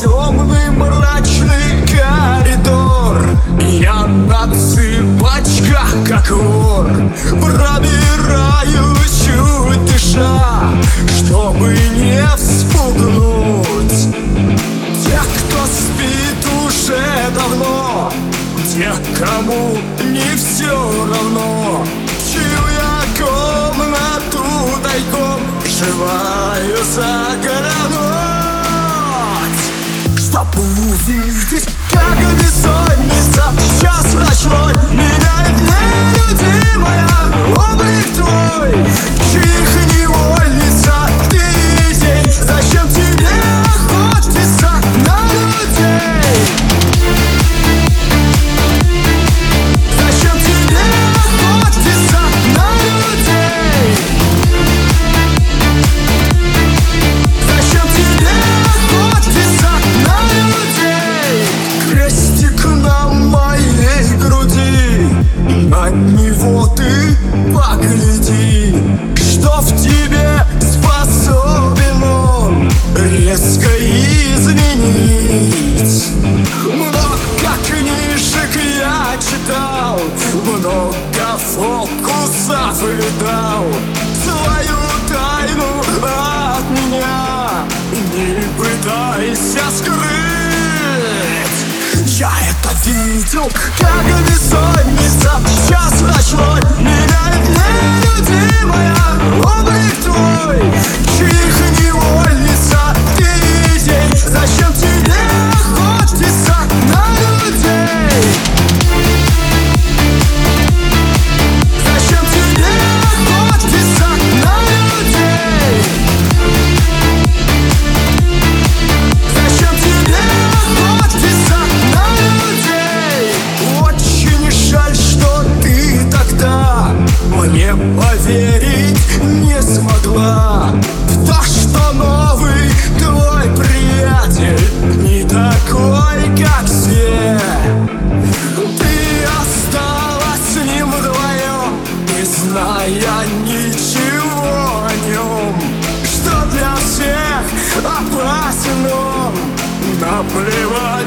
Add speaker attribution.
Speaker 1: темный мрачный коридор. Я на цыпочках, как вор Пробираюсь чуть дыша Чтобы не вспугнуть Тех, кто спит уже давно Тех, кому не все равно. Чью я комнату тайком Желаю загорать Увидеть, как бессонница Час ночной Много фокусов видал Свою тайну от меня. Не пытайся скрыть. Я это видел, как бессонница Час ночной. Меняет нелюдимая Облик Ты осталась с ним вдвоем Не зная ничего о нем Что для всех опасен он Наплевать